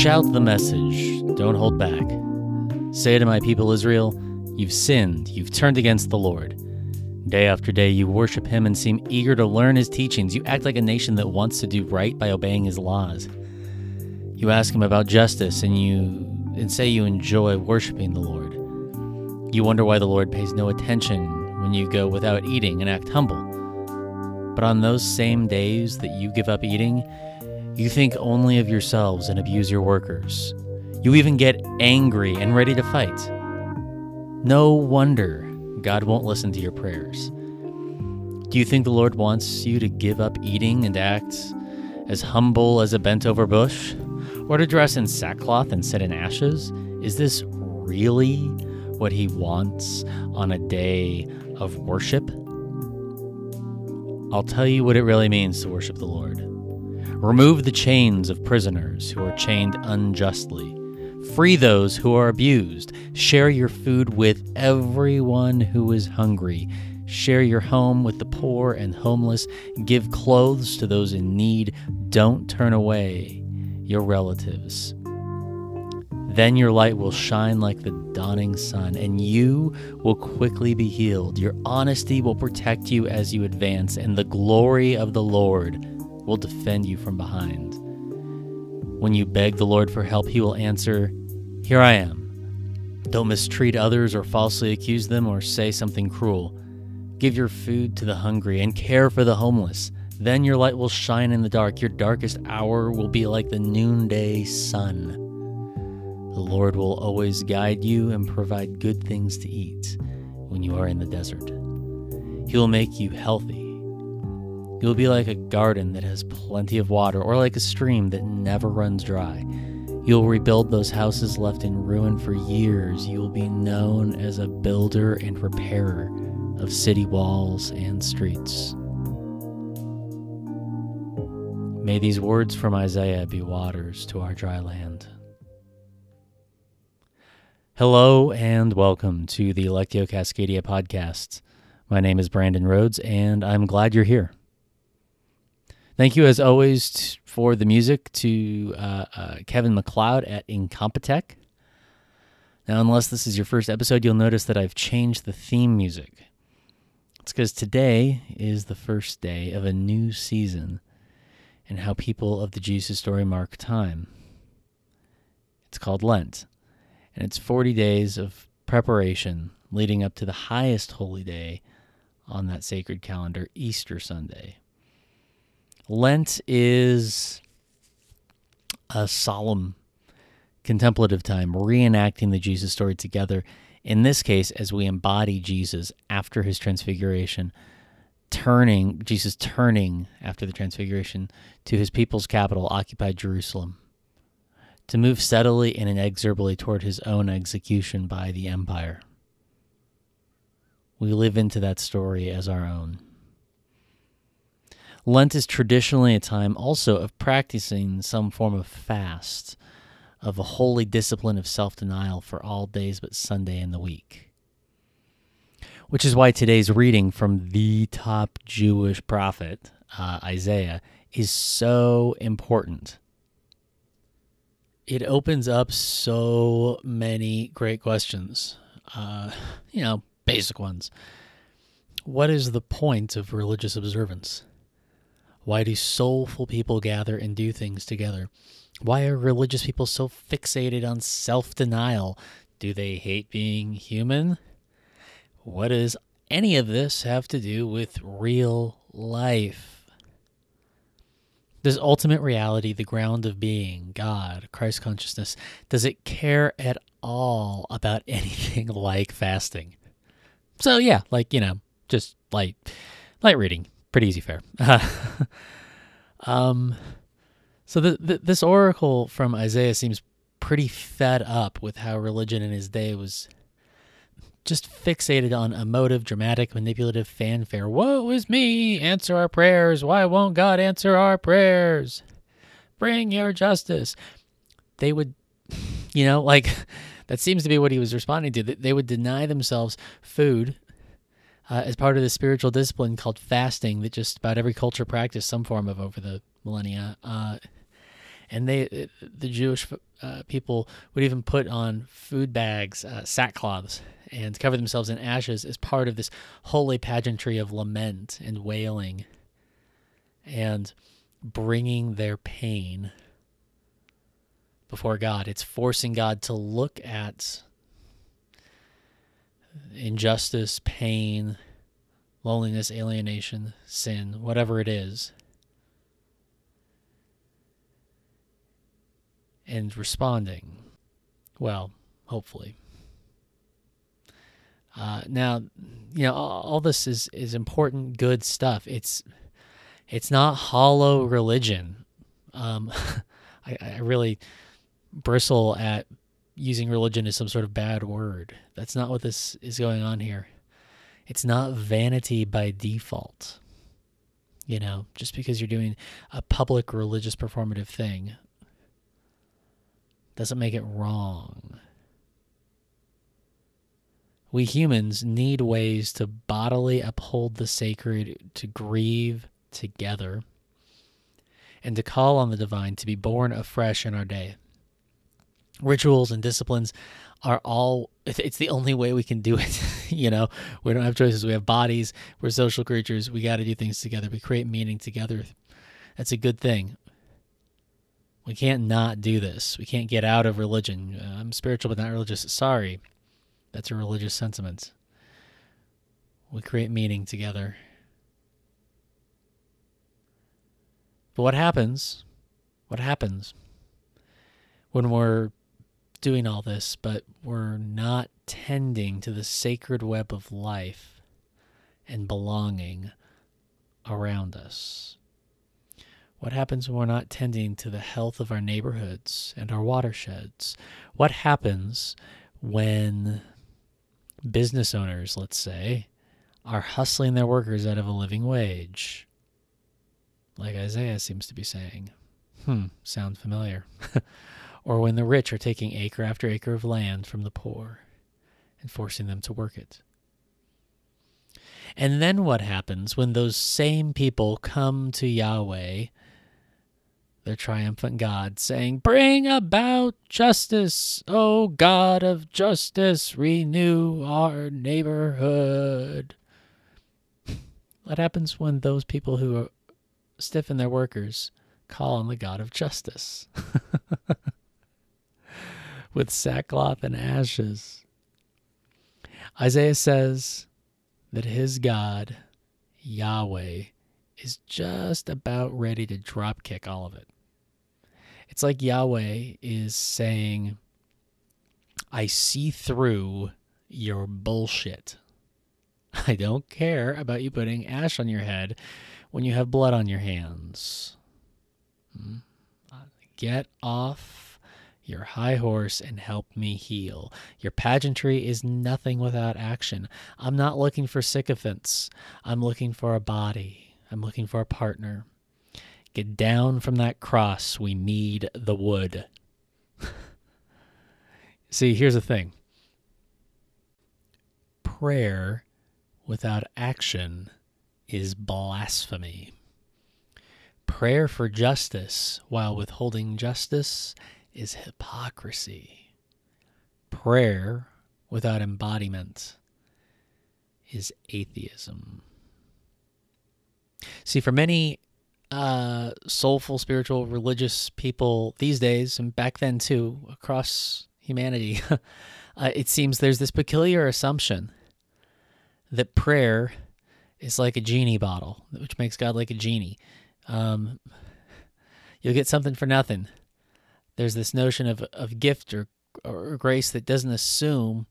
Shout the message, don't hold back. Say to my people Israel, You've sinned, you've turned against the Lord. Day after day, you worship him and seem eager to learn his teachings. You act like a nation that wants to do right by obeying his laws. You ask him about justice and you and say you enjoy worshiping the Lord. You wonder why the Lord pays no attention when you go without eating and act humble. But on those same days that you give up eating, you think only of yourselves and abuse your workers. You even get angry and ready to fight. No wonder God won't listen to your prayers. Do you think the Lord wants you to give up eating and act as humble as a bent over bush? Or to dress in sackcloth and sit in ashes? Is this really what He wants on a day of worship? I'll tell you what it really means to worship the Lord. Remove the chains of prisoners who are chained unjustly. Free those who are abused. Share your food with everyone who is hungry. Share your home with the poor and homeless. Give clothes to those in need. Don't turn away your relatives. Then your light will shine like the dawning sun, and you will quickly be healed. Your honesty will protect you as you advance, and the glory of the Lord will defend you from behind. When you beg the Lord for help, he will answer, Here I am. Don't mistreat others or falsely accuse them or say something cruel. Give your food to the hungry and care for the homeless. Then your light will shine in the dark. Your darkest hour will be like the noonday sun. The Lord will always guide you and provide good things to eat when you are in the desert. He will make you healthy You'll be like a garden that has plenty of water, or like a stream that never runs dry. You'll rebuild those houses left in ruin for years. You will be known as a builder and repairer of city walls and streets. May these words from Isaiah be waters to our dry land. Hello and welcome to the Lectio Cascadia podcast. My name is Brandon Rhodes, and I'm glad you're here. Thank you, as always, t- for the music to uh, uh, Kevin MacLeod at Incompetech. Now, unless this is your first episode, you'll notice that I've changed the theme music. It's because today is the first day of a new season and how people of the Jesus story mark time. It's called Lent, and it's 40 days of preparation leading up to the highest holy day on that sacred calendar, Easter Sunday. Lent is a solemn contemplative time, reenacting the Jesus story together. In this case, as we embody Jesus after his transfiguration, turning, Jesus turning after the transfiguration to his people's capital, occupied Jerusalem, to move steadily and inexorably toward his own execution by the empire. We live into that story as our own. Lent is traditionally a time also of practicing some form of fast, of a holy discipline of self denial for all days but Sunday in the week. Which is why today's reading from the top Jewish prophet, uh, Isaiah, is so important. It opens up so many great questions, uh, you know, basic ones. What is the point of religious observance? Why do soulful people gather and do things together? Why are religious people so fixated on self denial? Do they hate being human? What does any of this have to do with real life? Does ultimate reality, the ground of being, God, Christ consciousness, does it care at all about anything like fasting? So yeah, like, you know, just light light reading pretty easy fare. um, so the, the, this oracle from Isaiah seems pretty fed up with how religion in his day was just fixated on emotive, dramatic, manipulative fanfare. Woe is me! Answer our prayers. Why won't God answer our prayers? Bring your justice. They would, you know, like that seems to be what he was responding to. They would deny themselves food uh, as part of the spiritual discipline called fasting that just about every culture practiced some form of over the millennia. Uh, and they the Jewish uh, people would even put on food bags, uh, sackcloths, and cover themselves in ashes as part of this holy pageantry of lament and wailing, and bringing their pain before God. It's forcing God to look at injustice, pain, loneliness, alienation, sin, whatever it is, and responding. Well, hopefully. Uh, now, you know, all, all this is is important, good stuff. It's it's not hollow religion. Um, I, I really bristle at using religion as some sort of bad word. That's not what this is going on here. It's not vanity by default. You know, just because you're doing a public religious performative thing doesn't make it wrong. We humans need ways to bodily uphold the sacred, to grieve together, and to call on the divine to be born afresh in our day rituals and disciplines are all it's the only way we can do it you know? We don't have choices. We have bodies. We're social creatures. We got to do things together. We create meaning together. That's a good thing. We can't not do this. We can't get out of religion. Uh, i'm spiritual but not religious. Sorry. That's a religious sentiment. We create meaning together. But what happens? What happens when we're doing all this, but we're not tending to the sacred web of life and belonging around us? What happens when we're not tending to the health of our neighborhoods and our watersheds? What happens when business owners, let's say, are hustling their workers out of a living wage? Like Isaiah seems to be saying. Hmm, sound familiar. or when the rich are taking acre after acre of land from the poor and forcing them to work it. And then what happens when those same people come to Yahweh, their triumphant God, saying, Bring about justice, O God of justice, renew our neighborhood. What happens when those people who stiffen their workers call on the God of justice? with sackcloth and ashes. Isaiah says that his God, Yahweh, is just about ready to dropkick all of it. It's like Yahweh is saying, I see through your bullshit. I don't care about you putting ash on your head when you have blood on your hands. Hmm? Get off your high horse and help me heal. Your pageantry is nothing without action. I'm not looking for sycophants. I'm looking for a body. I'm looking for a partner. Get down from that cross. We need the wood. See, here's the thing prayer without action is blasphemy. Prayer for justice while withholding justice is hypocrisy. Prayer without embodiment is atheism. See, for many uh, soulful, spiritual, religious people these days, and back then too, across humanity, uh, it seems there's this peculiar assumption that prayer is like a genie bottle, which makes God like a genie. Um, you'll get something for nothing there's this notion of, of gift or, or grace that doesn't assume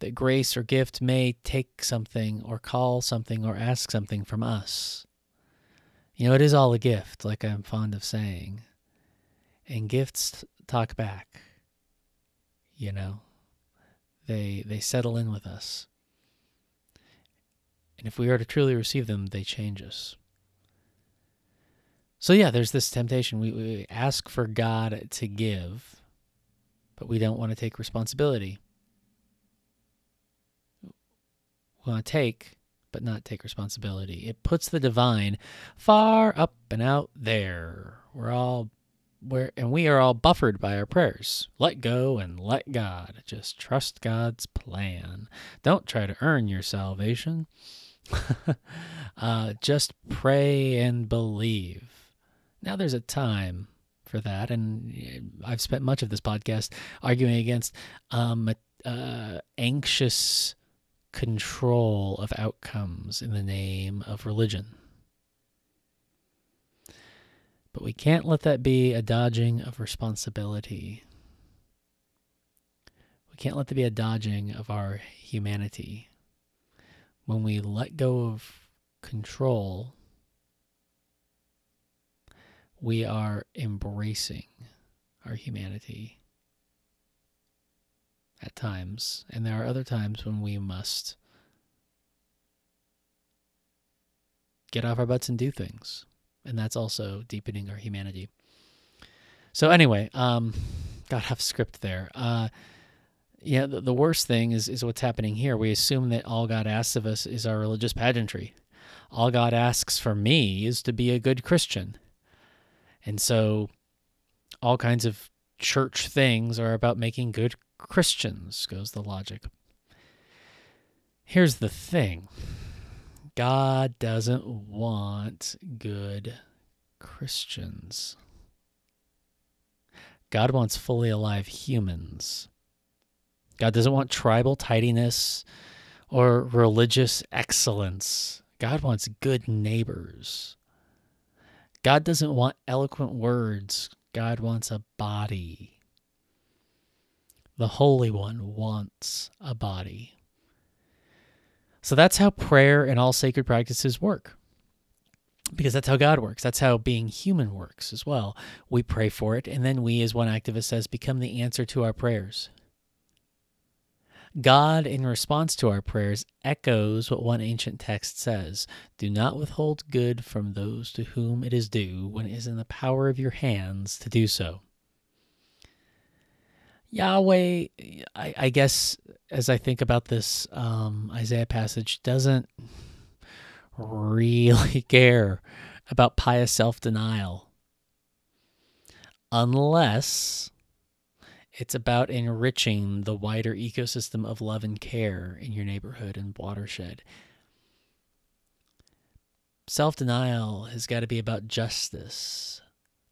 that grace or gift may take something or call something or ask something from us. You know, it is all a gift, like I'm fond of saying. And gifts talk back. You know, they they settle in with us. And if we are to truly receive them, they change us. So yeah, there's this temptation. We, we ask for God to give, but we don't want to take responsibility. We want to take, but not take responsibility. It puts the divine far up and out there. We're all where and we are all buffered by our prayers. Let go and let God. Just trust God's plan. Don't try to earn your salvation. uh, just pray and believe. Now there's a time for that, and I've spent much of this podcast arguing against um, uh, anxious control of outcomes in the name of religion. But we can't let that be a dodging of responsibility. We can't let that be a dodging of our humanity. When we let go of control, we are embracing our humanity at times. And there are other times when we must get off our butts and do things and that's also deepening our humanity. So anyway, um, got half script there. Uh, yeah, the, the worst thing is is what's happening here. We assume that all God asks of us is our religious pageantry. All God asks for me is to be a good Christian. And so all kinds of church things are about making good Christians, goes the logic. Here's the thing God doesn't want good Christians. God wants fully alive humans. God doesn't want tribal tidiness or religious excellence. God wants good neighbors. God doesn't want eloquent words. God wants a body. The Holy One wants a body. So that's how prayer and all sacred practices work. Because that's how God works. That's how being human works as well. We pray for it, and then we, as one activist says, become the answer to our prayers. God, in response to our prayers, echoes what one ancient text says Do not withhold good from those to whom it is due when it is in the power of your hands to do so. Yahweh, I, I guess, as I think about this um, Isaiah passage, doesn't really care about pious self denial unless it's about enriching the wider ecosystem of love and care in your neighborhood and watershed. Self denial has got to be about justice.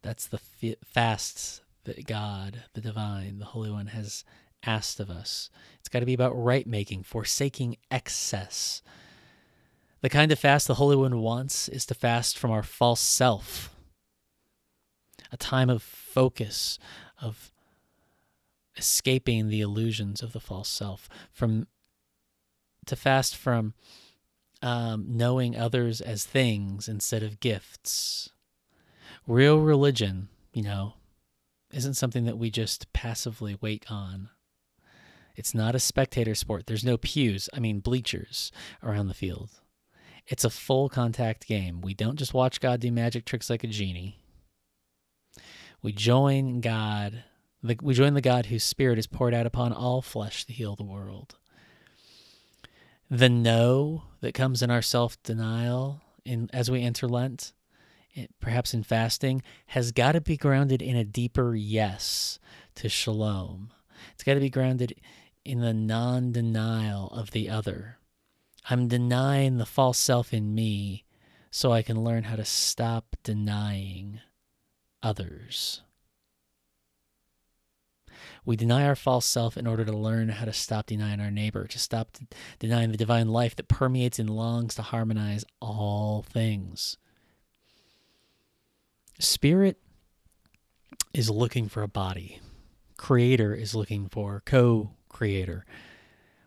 That's the fast that God, the divine, the Holy One, has asked of us. It's got to be about right making, forsaking excess. The kind of fast the Holy One wants is to fast from our false self, a time of focus, of escaping the illusions of the false self, from to fast from um, knowing others as things instead of gifts. Real religion, you know, isn't something that we just passively wait on. It's not a spectator sport. There's no pews, I mean bleachers around the field. It's a full contact game. We don't just watch God do magic tricks like a genie. We join God, we join the God whose spirit is poured out upon all flesh to heal the world. The no that comes in our self denial in as we enter Lent eh, perhaps in fasting, has got to be grounded in a deeper yes to shalom. It's got to be grounded in the non denial of the other. I'm denying the false self in me so I can learn how to stop denying others. We deny our false self in order to learn how to stop denying our neighbor, to stop denying the divine life that permeates and longs to harmonize all things. Spirit is looking for a body, Creator is looking for co creator.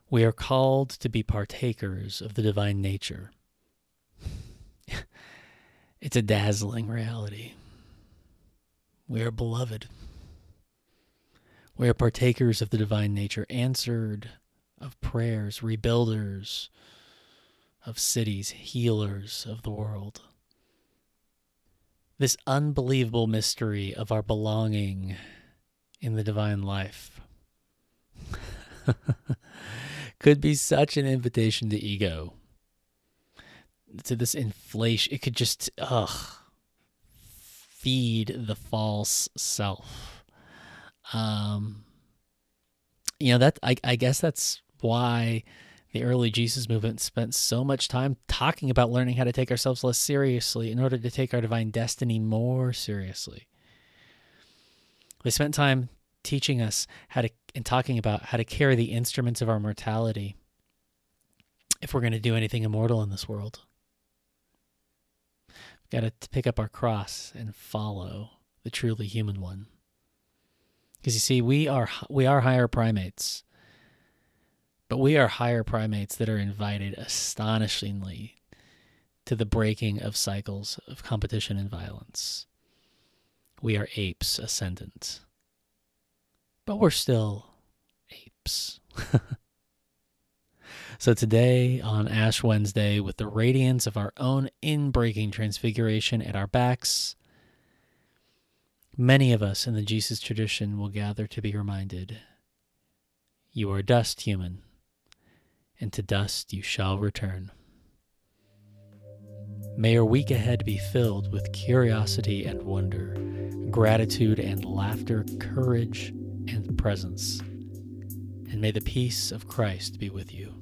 We are called to be partakers of the divine nature. it's a dazzling reality. We are beloved. We are partakers of the divine nature, answered of prayers, rebuilders of cities, healers of the world this unbelievable mystery of our belonging in the divine life could be such an invitation to ego to this inflation it could just ugh feed the false self. Um, you know that I, I guess that's why the early Jesus movement spent so much time talking about learning how to take ourselves less seriously in order to take our divine destiny more seriously. They spent time teaching us how to and talking about how to carry the instruments of our mortality if we're going to do anything immortal in this world. We've got to pick up our cross and follow the truly human one. Because you see, we are we are higher primates, but we are higher primates that are invited astonishingly to the breaking of cycles of competition and violence. We are apes ascendant, but we're still apes. so today on Ash Wednesday, with the radiance of our own inbreaking transfiguration at our backs Many of us in the Jesus tradition will gather to be reminded You are dust, human, and to dust you shall return. May your week ahead be filled with curiosity and wonder, gratitude and laughter, courage and presence. And may the peace of Christ be with you.